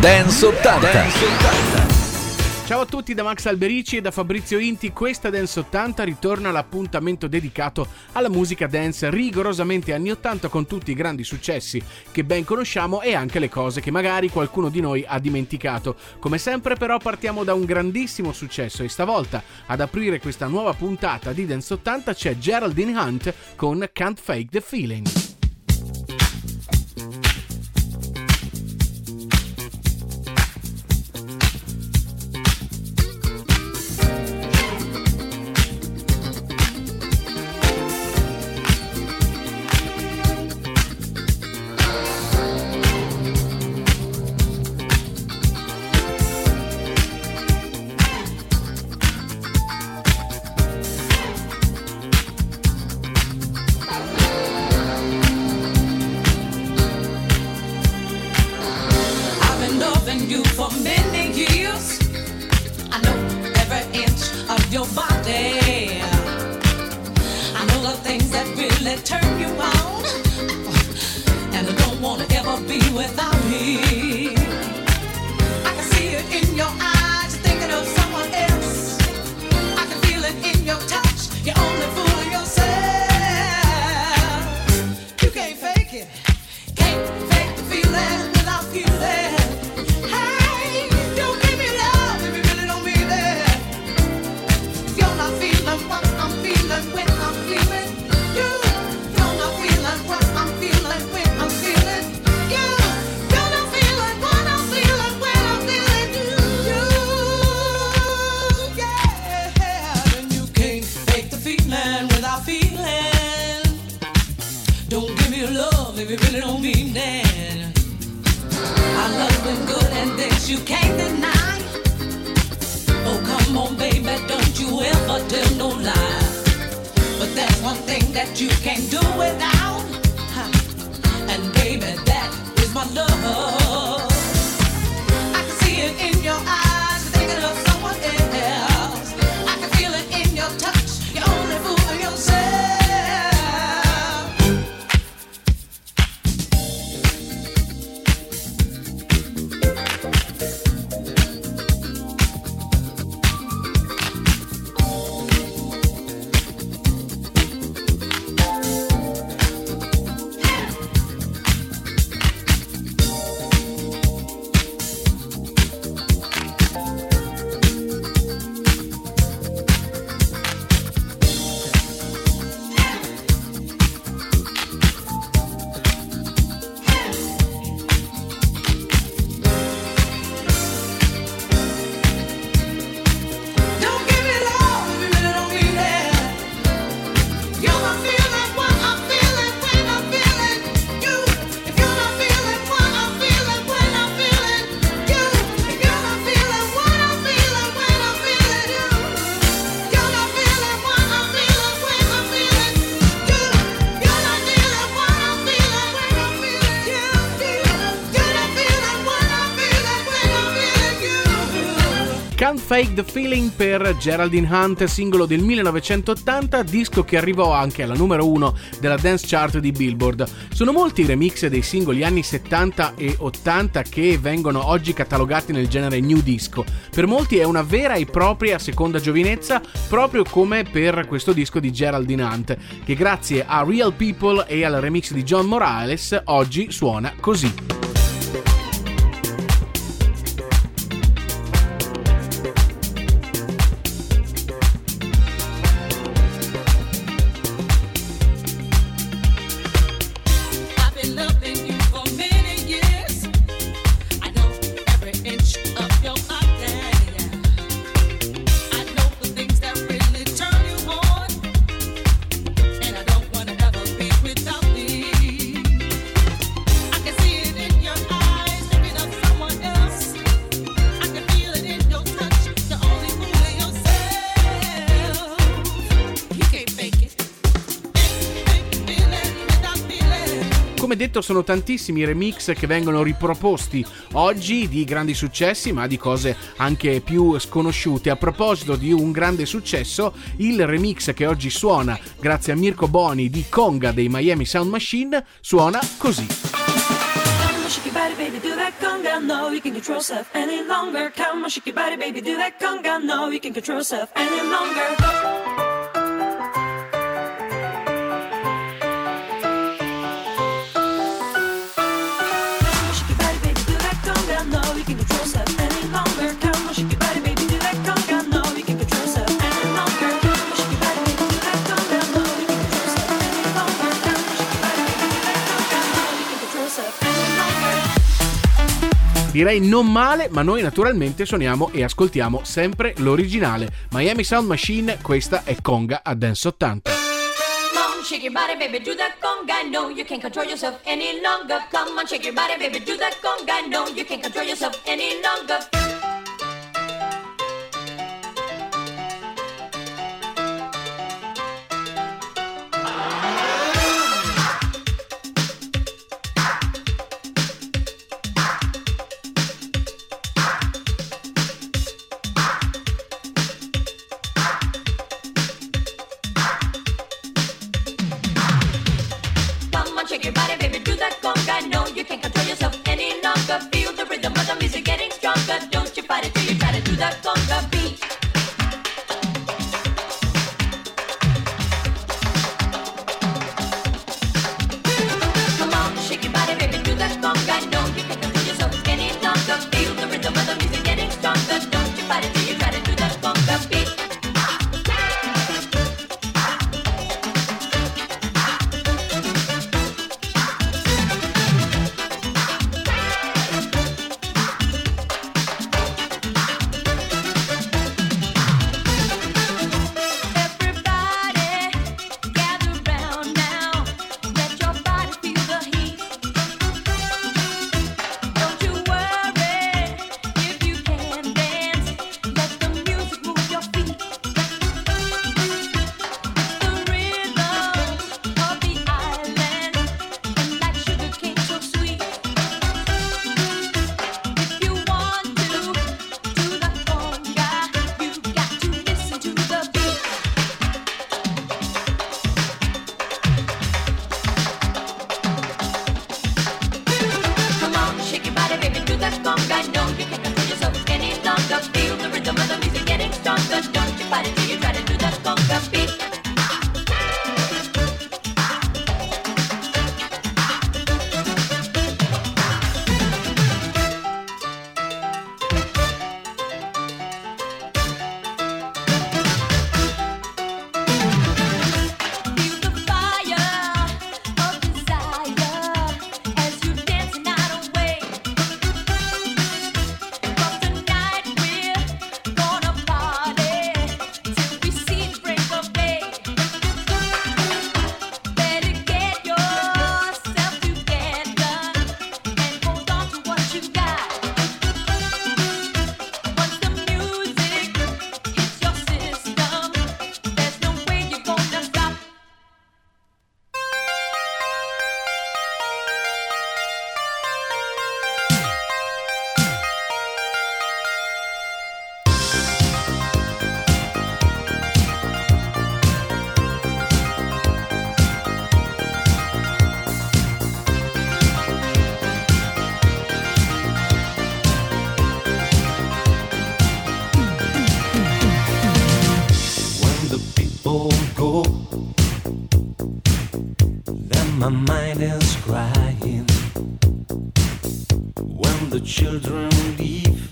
Dance 80. Dance 80. Ciao a tutti da Max Alberici e da Fabrizio Inti, questa Dance 80 ritorna all'appuntamento dedicato alla musica dance rigorosamente anni 80 con tutti i grandi successi che ben conosciamo e anche le cose che magari qualcuno di noi ha dimenticato. Come sempre però partiamo da un grandissimo successo e stavolta ad aprire questa nuova puntata di Dance 80 c'è Geraldine Hunt con Can't Fake the Feeling. really don't mean that. Our love is good and you can't deny. Oh, come on, baby, don't you ever tell no lie. But there's one thing that you can't do without. And baby, that is my love. I can see it in your eyes. Fake the Feeling per Geraldine Hunt, singolo del 1980, disco che arrivò anche alla numero 1 della dance chart di Billboard. Sono molti i remix dei singoli anni 70 e 80 che vengono oggi catalogati nel genere new disco. Per molti è una vera e propria seconda giovinezza, proprio come per questo disco di Geraldine Hunt, che grazie a Real People e al remix di John Morales oggi suona così. Sono tantissimi remix che vengono riproposti oggi di grandi successi ma di cose anche più sconosciute. A proposito di un grande successo, il remix che oggi suona grazie a Mirko Boni di Conga dei Miami Sound Machine suona così. body, baby, do that conga. No, you can control yourself any longer. Come on, shake your body, baby, do that conga. No, you can control yourself any longer. Direi non male, ma noi naturalmente suoniamo e ascoltiamo sempre l'originale. Miami Sound Machine, questa è Conga a Dance 80. shake your body, baby, do that conga. No, you can't control yourself any longer. Come on, shake your body, baby, do that conga. No, you can't control yourself any longer. is crying when the children leave,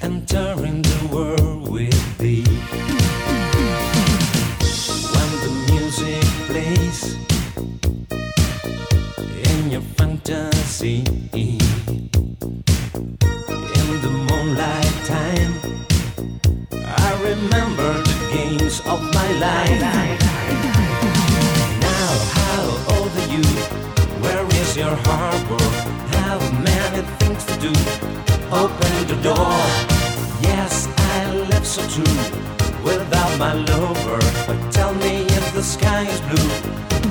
entering the world with thee. When the music plays in your fantasy, in the moonlight time, I remember the games of my life. harbor. Have many things to do. Open the door. Yes, I live so too. Without my lover. But tell me if the sky is blue.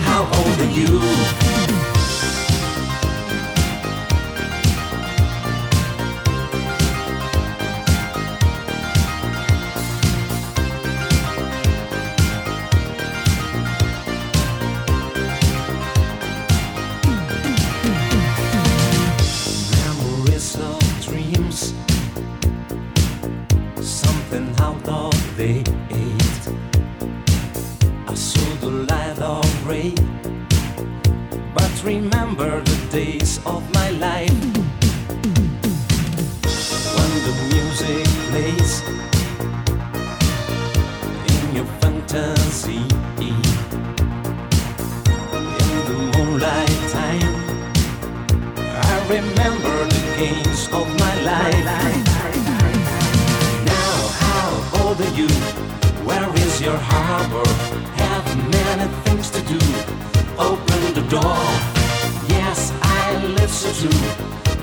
How old are you?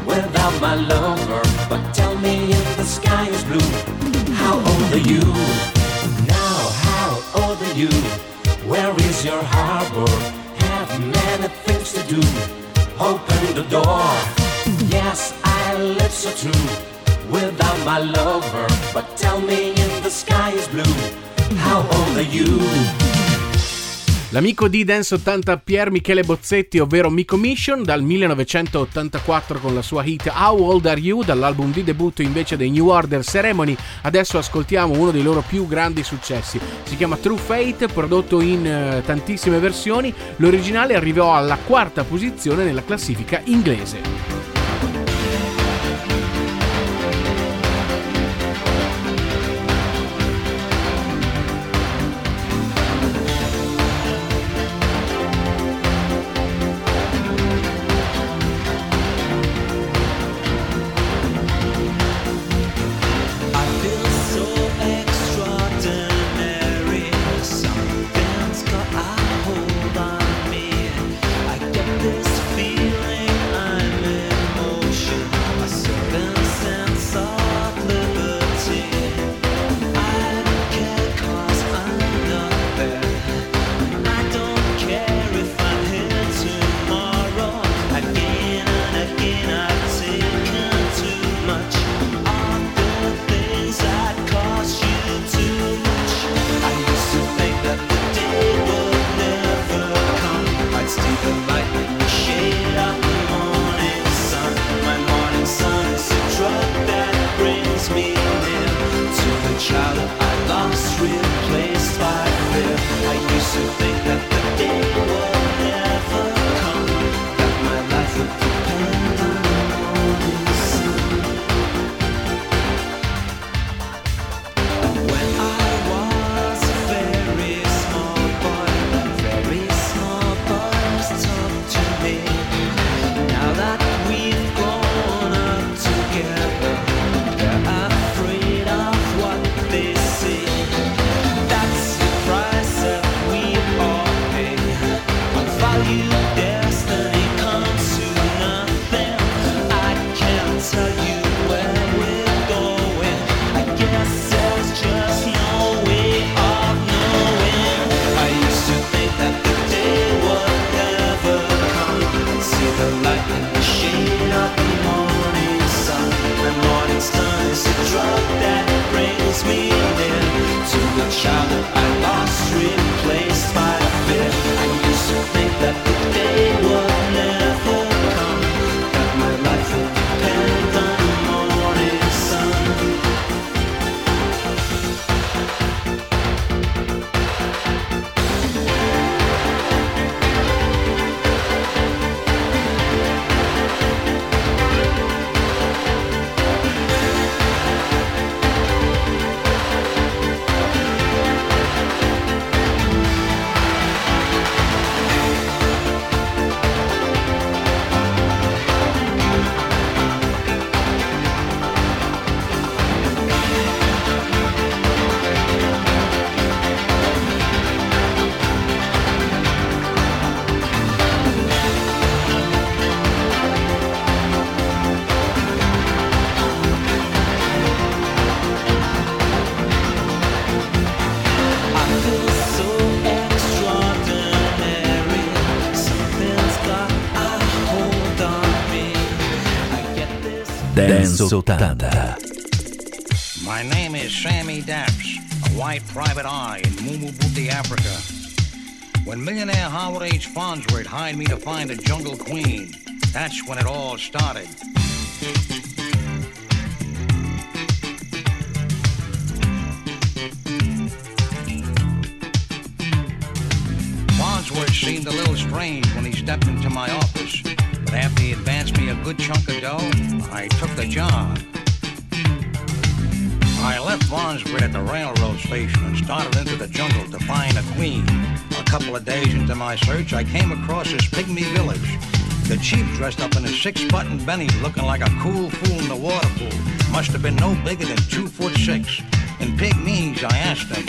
Without my lover. But tell me if the sky is blue. How old are you? Now, how old are you? Where is your harbor? Have many things to do. Open the door. Yes, I live so true without my lover. But tell me if the sky is blue. How old are you? L'amico di Dance 80 Pier Michele Bozzetti, ovvero Mico Mission, dal 1984 con la sua hit How Old Are You, dall'album di debutto invece dei New Order Ceremony. Adesso ascoltiamo uno dei loro più grandi successi. Si chiama True Fate, prodotto in eh, tantissime versioni. L'originale arrivò alla quarta posizione nella classifica inglese. Sotanda. My name is Sammy Daps, a white private eye in Mumubuti, Africa. When millionaire Howard H. Farnsworth hired me to find a jungle queen, that's when it all started. Farnsworth seemed a little strange when he stepped into my office good chunk of dough, I took the job. I left Vonsgrid at the railroad station and started into the jungle to find a queen. A couple of days into my search, I came across this pygmy village. The chief dressed up in a six-button Benny looking like a cool fool in the water pool. Must have been no bigger than two foot six. In pygmies, I asked him,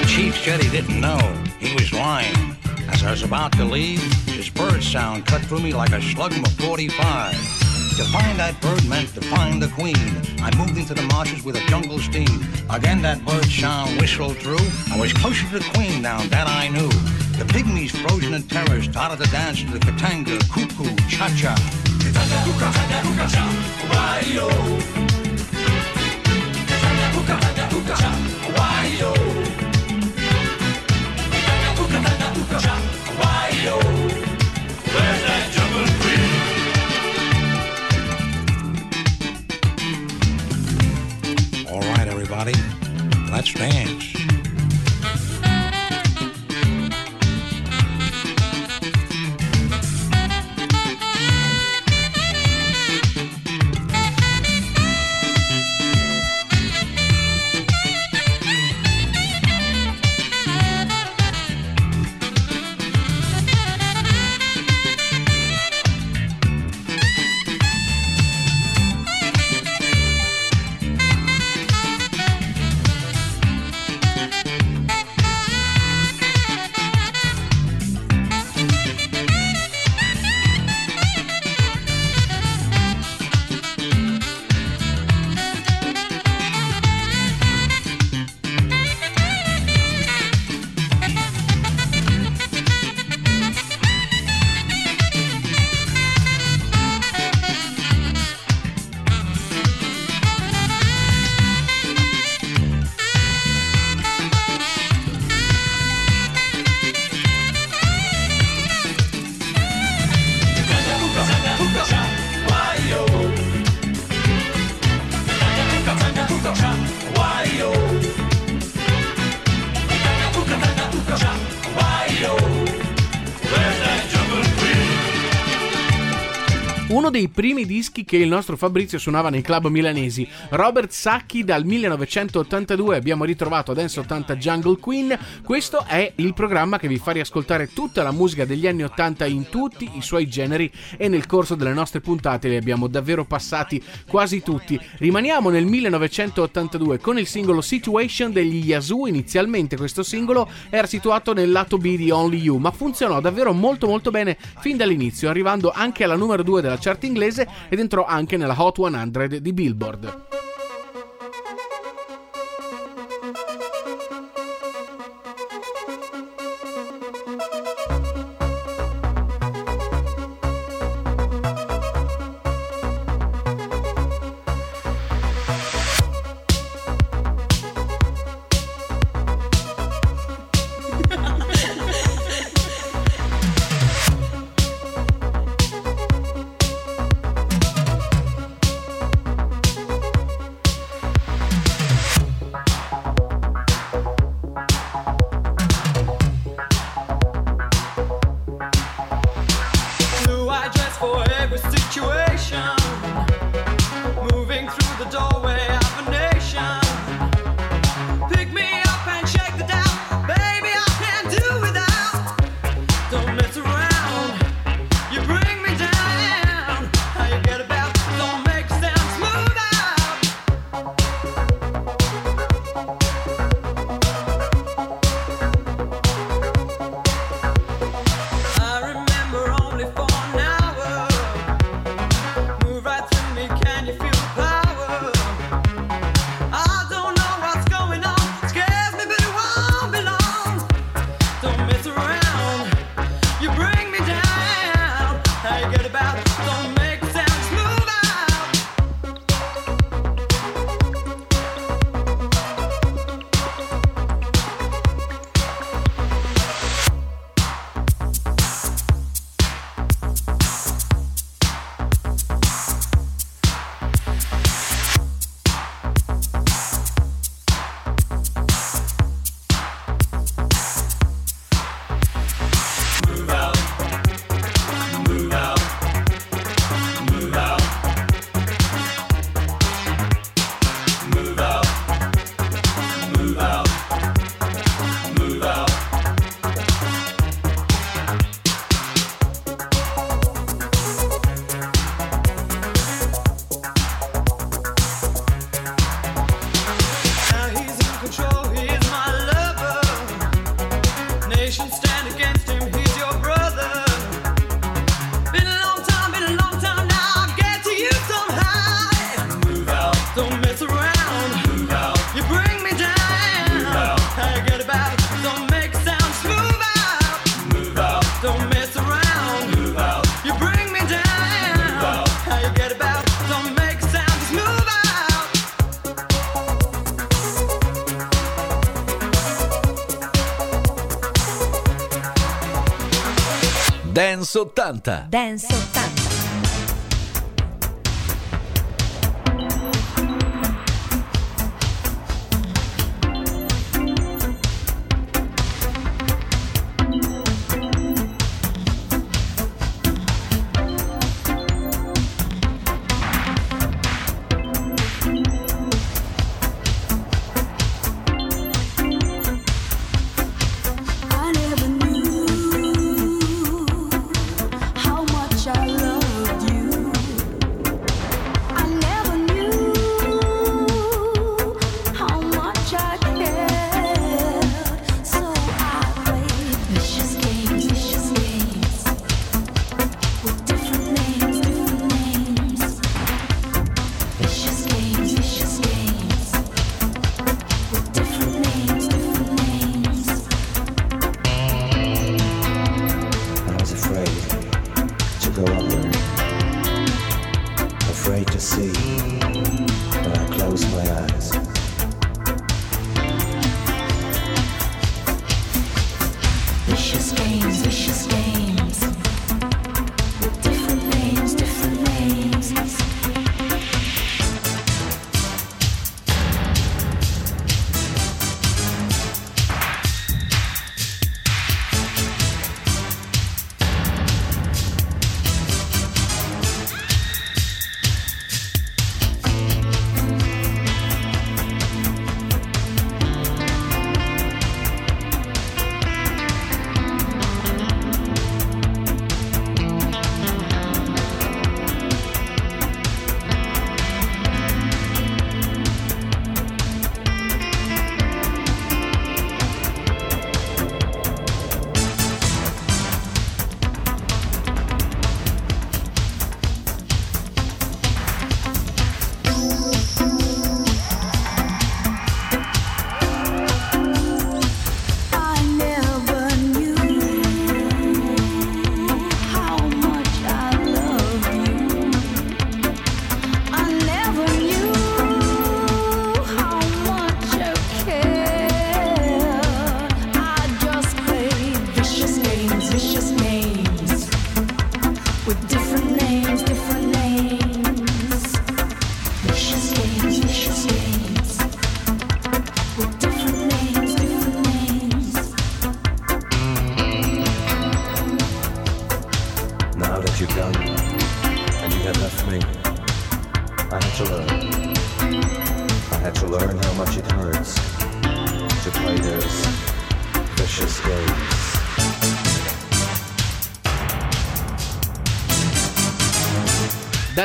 The chief said he didn't know. He was lying. As I was about to leave, his bird sound cut through me like a slug a 45. To find that bird meant to find the queen. I moved into the marshes with a jungle steam. Again that bird sound whistled through. I was closer to the queen now, that I knew. The pygmies frozen in terror started to dance to the katanga, cuckoo, cha-cha. All right, everybody, let's dance. Uno dei primi dischi che il nostro Fabrizio suonava nei club milanesi. Robert Sacchi dal 1982 abbiamo ritrovato Dance 80 Jungle Queen. Questo è il programma che vi fa riascoltare tutta la musica degli anni 80 in tutti i suoi generi e nel corso delle nostre puntate li abbiamo davvero passati quasi tutti. Rimaniamo nel 1982 con il singolo Situation degli Yazoo. Inizialmente questo singolo era situato nel lato B di Only You, ma funzionò davvero molto molto bene fin dall'inizio, arrivando anche alla numero 2 della chart inglese ed entrò anche nella Hot 100 di Billboard. Dance 80. Dance 80.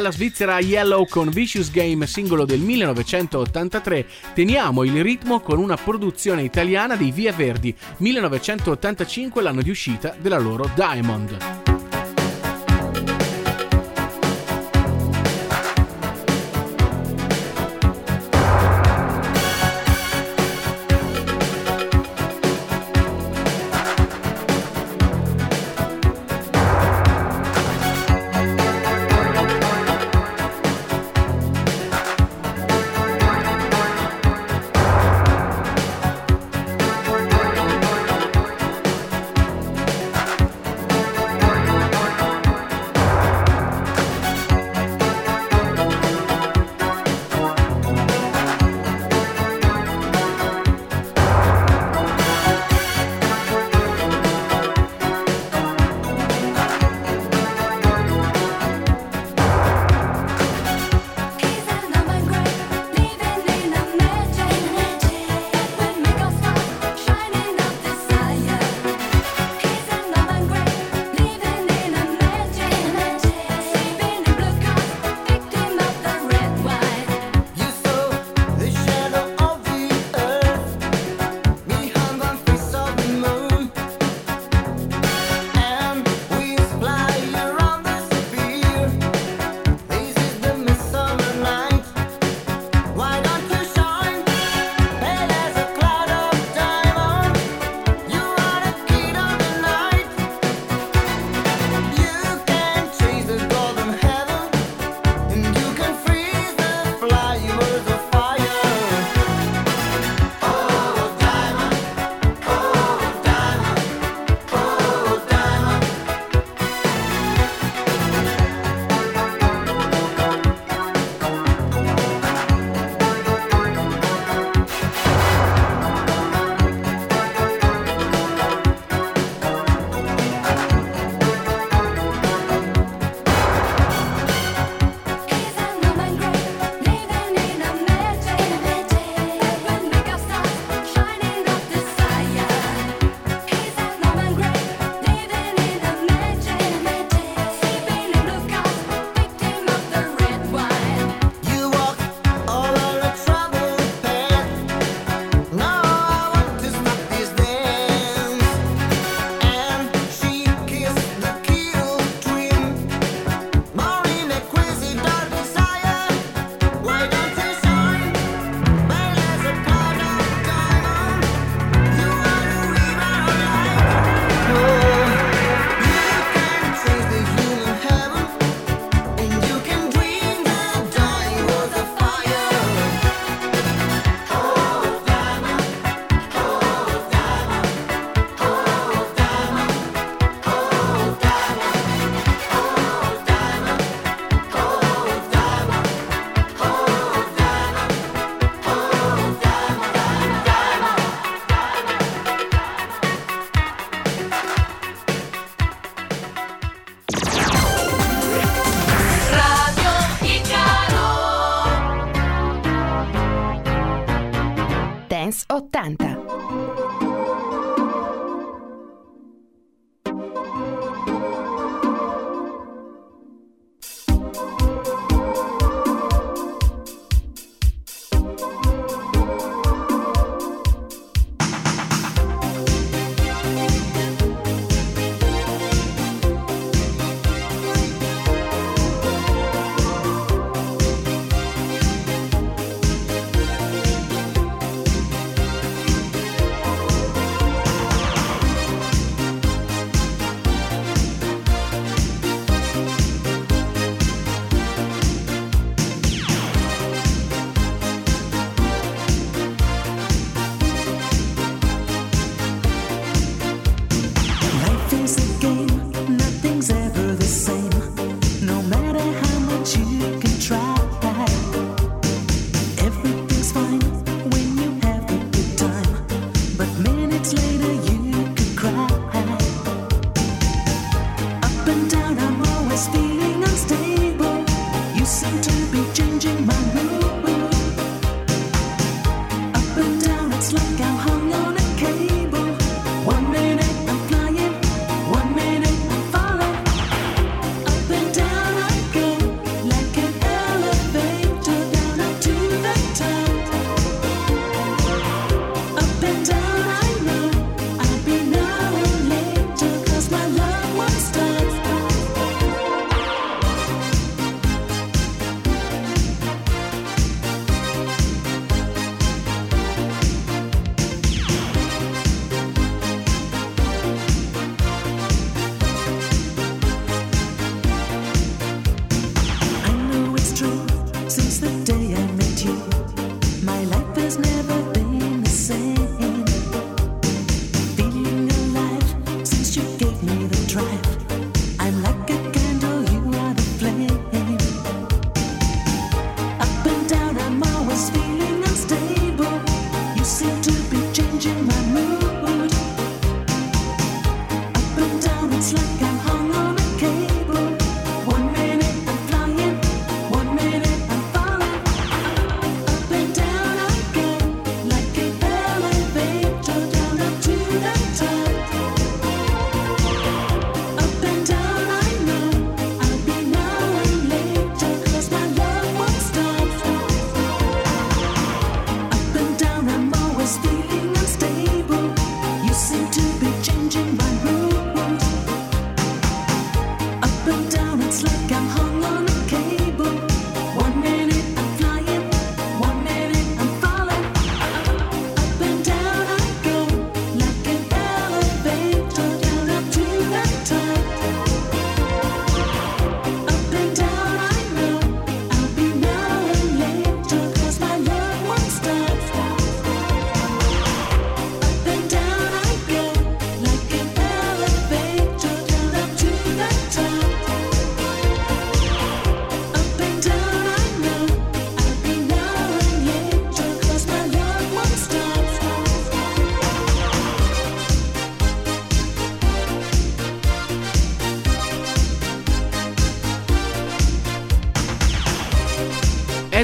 dalla Svizzera Yellow con Vicious Game, singolo del 1983, teniamo il ritmo con una produzione italiana di Via Verdi, 1985 l'anno di uscita della loro Diamond.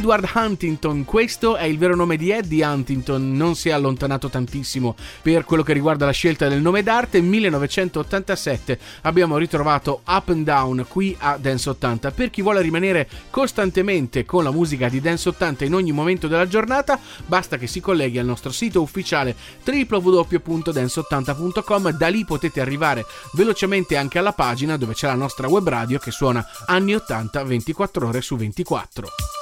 Edward Huntington, questo è il vero nome di Eddie Huntington, non si è allontanato tantissimo per quello che riguarda la scelta del nome d'arte. 1987 abbiamo ritrovato Up and Down qui a Dance 80. Per chi vuole rimanere costantemente con la musica di Dance 80 in ogni momento della giornata, basta che si colleghi al nostro sito ufficiale www.dance80.com, da lì potete arrivare velocemente anche alla pagina dove c'è la nostra web radio che suona anni 80 24 ore su 24.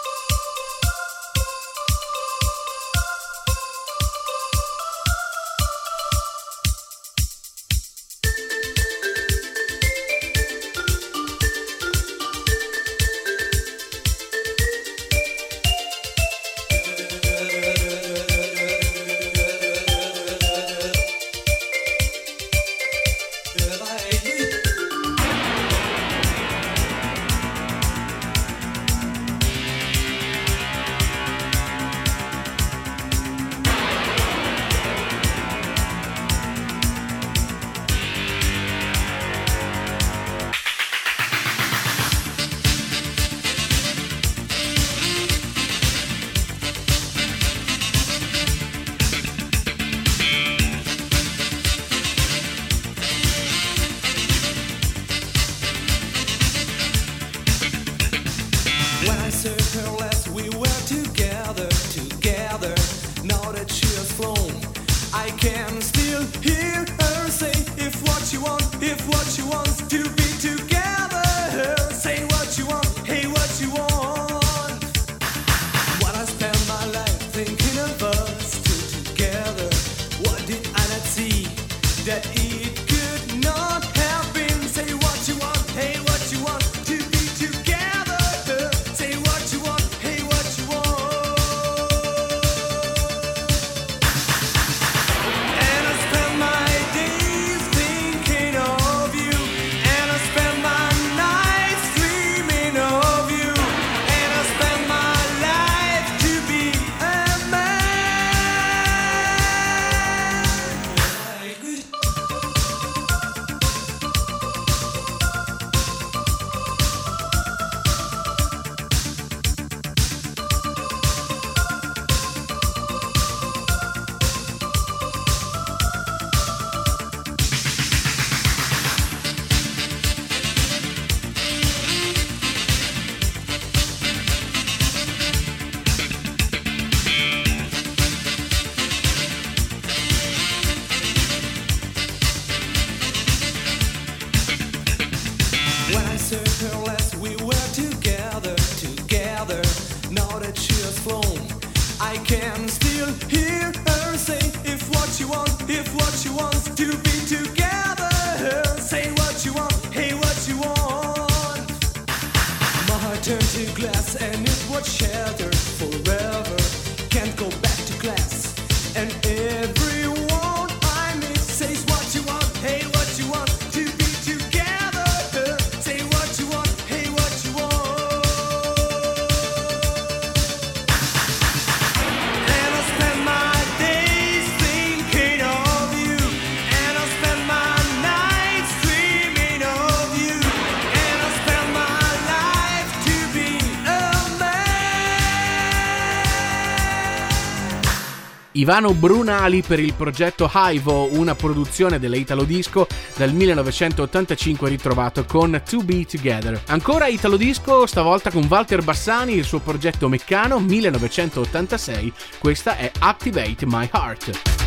Ivano Brunali per il progetto Hivo, una produzione dell'Italo Disco dal 1985 ritrovato con To Be Together. Ancora Italo Disco, stavolta con Walter Bassani, il suo progetto Meccano 1986, questa è Activate My Heart.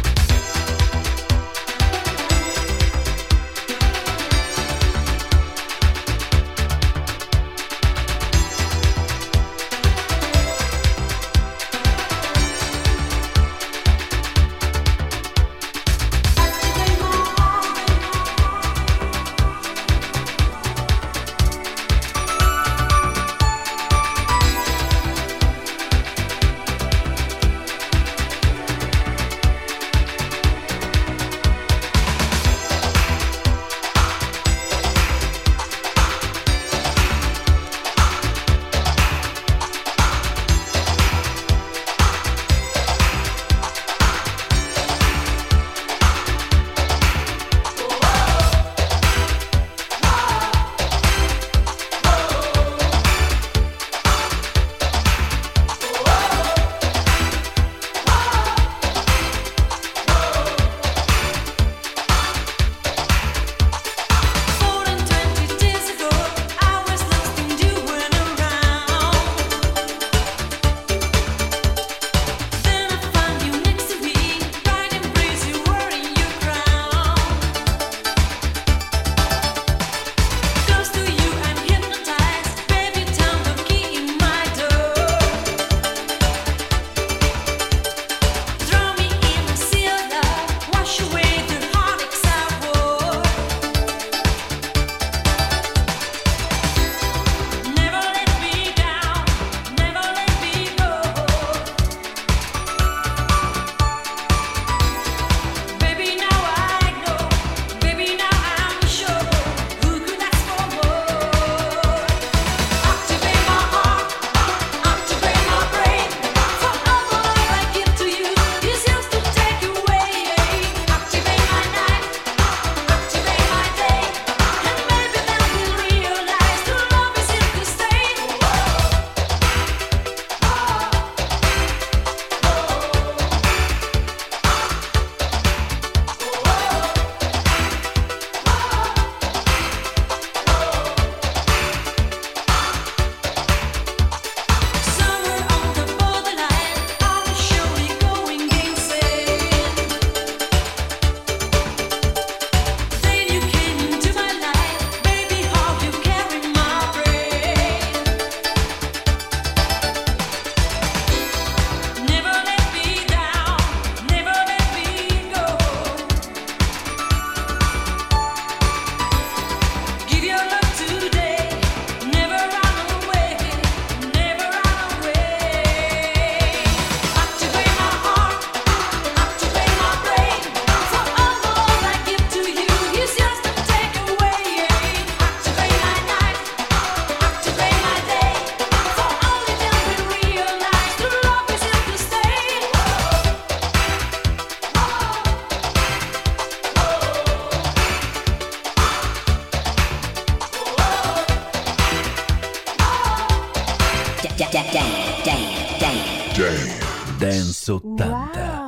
Dance 80. Wow.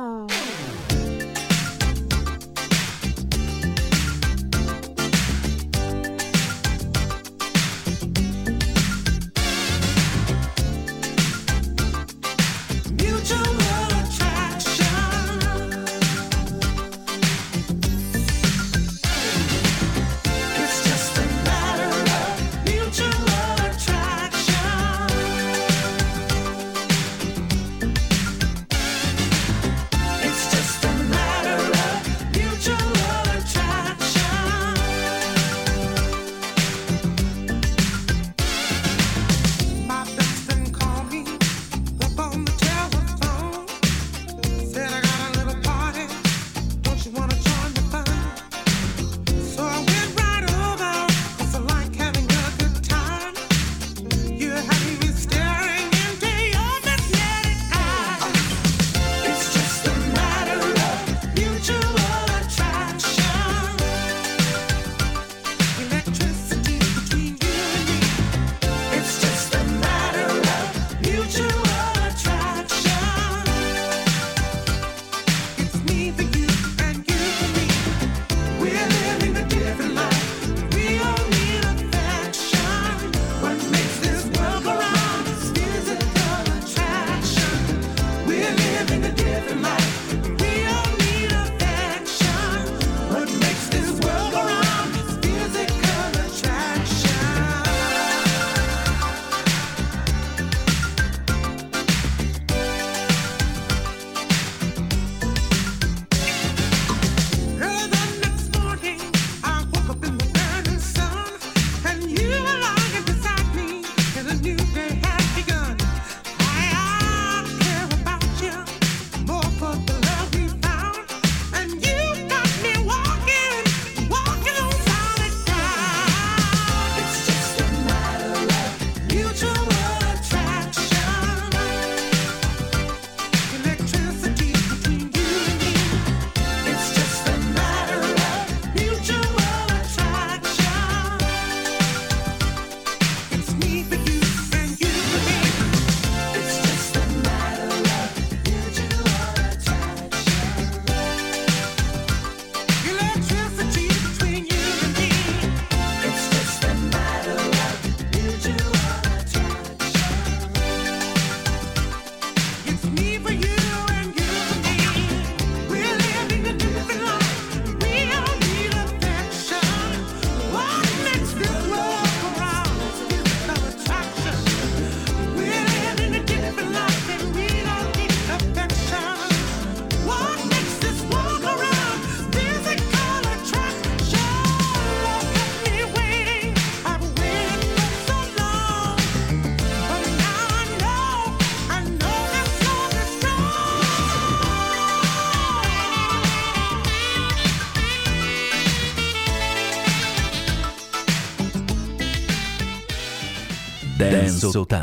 Sultan.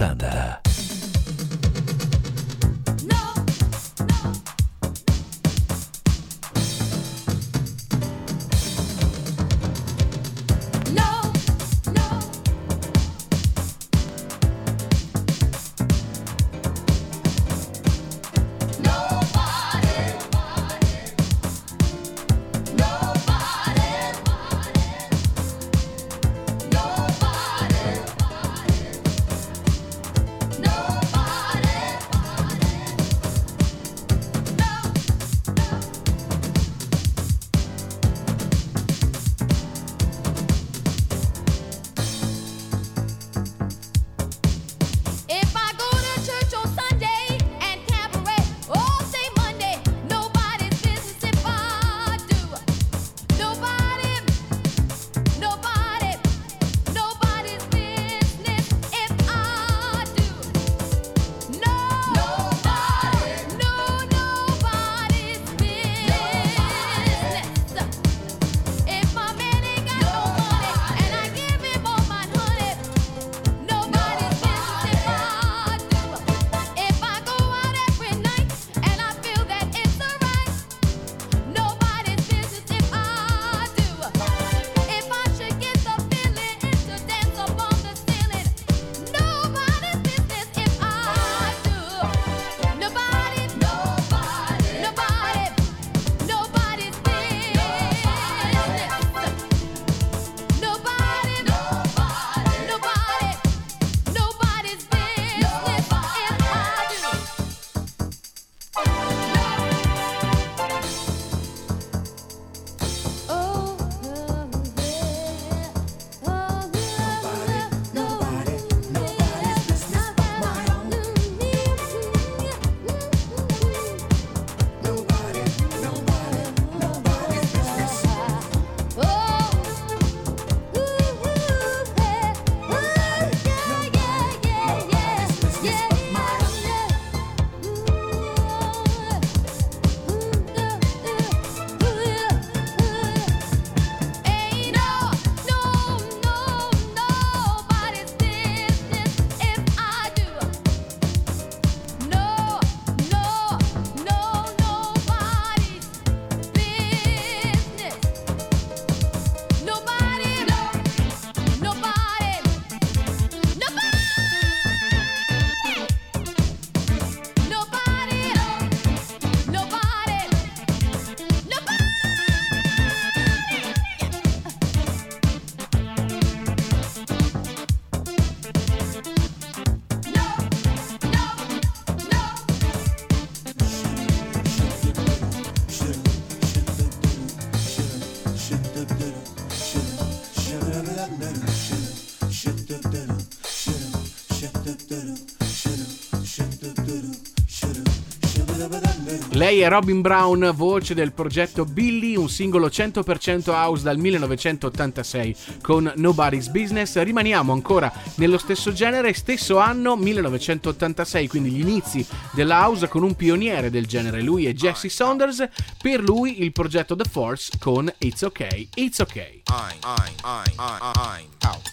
Lei è Robin Brown, voce del progetto Billy, un singolo 100% house dal 1986 con Nobody's Business. Rimaniamo ancora nello stesso genere, stesso anno 1986, quindi gli inizi della house con un pioniere del genere, lui è Jesse Saunders, per lui il progetto The Force con It's Okay, It's Okay. I'm, I'm, I'm,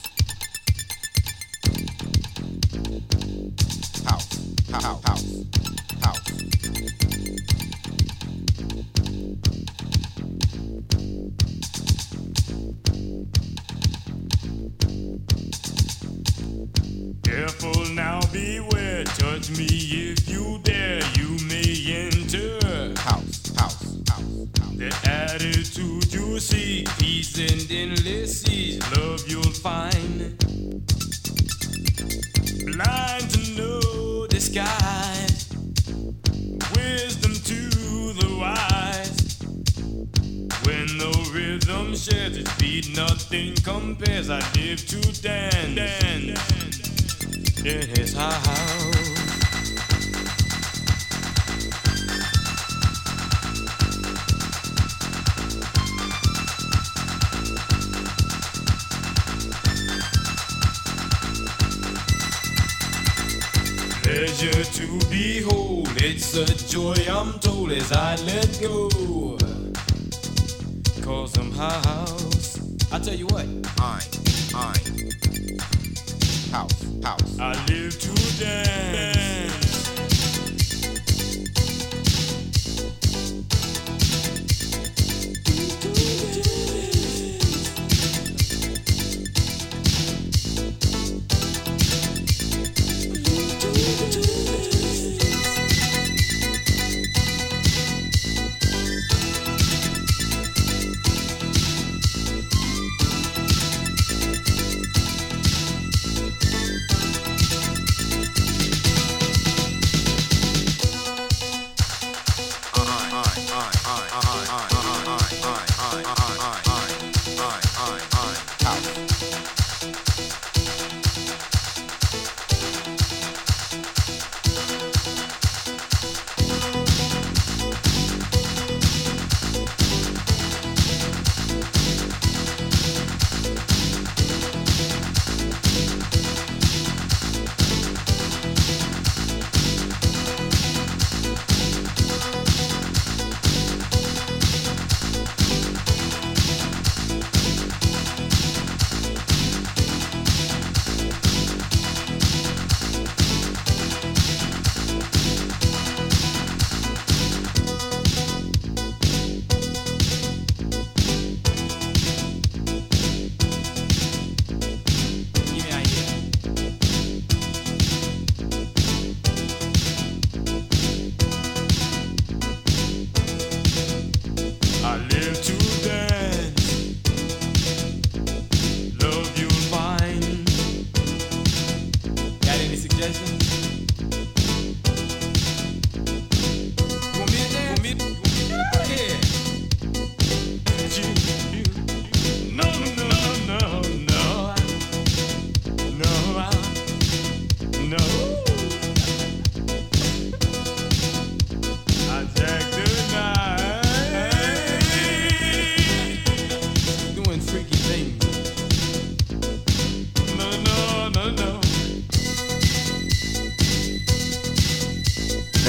to dance, dance in his house. pleasure to behold. It's a joy I'm told as I let go. Cause I'm house. I tell you what, i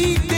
sleep.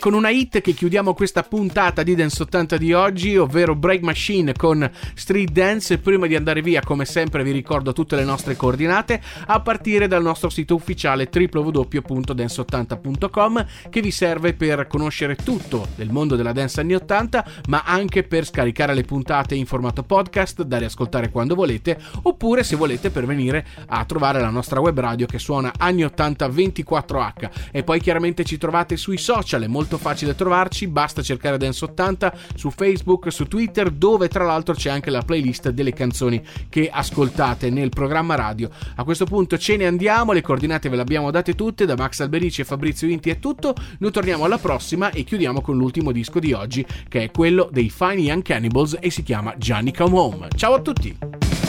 Con una hit che chiudiamo questa puntata di Dance 80 di oggi, ovvero Break Machine con Street Dance. Prima di andare via, come sempre, vi ricordo tutte le nostre coordinate a partire dal nostro sito ufficiale www.dance80.com che vi serve per conoscere tutto del mondo della dance anni 80, ma anche per scaricare le puntate in formato podcast da riascoltare quando volete, oppure se volete per venire a trovare la nostra web radio che suona anni 80 24H. E poi chiaramente ci trovate sui social, è molto facile trovarci, basta cercare Dance 80 su Facebook, su Twitter, dove tra l'altro c'è anche la playlist delle canzoni che ascoltate nel programma radio. A questo punto ce ne andiamo, le coordinate ve le abbiamo date tutte, da Max Alberici e Fabrizio Inti è tutto, noi torniamo alla prossima e chiudiamo con l'ultimo disco di oggi, che è quello dei Fine Young Cannibals e si chiama Johnny Come Home. Ciao a tutti!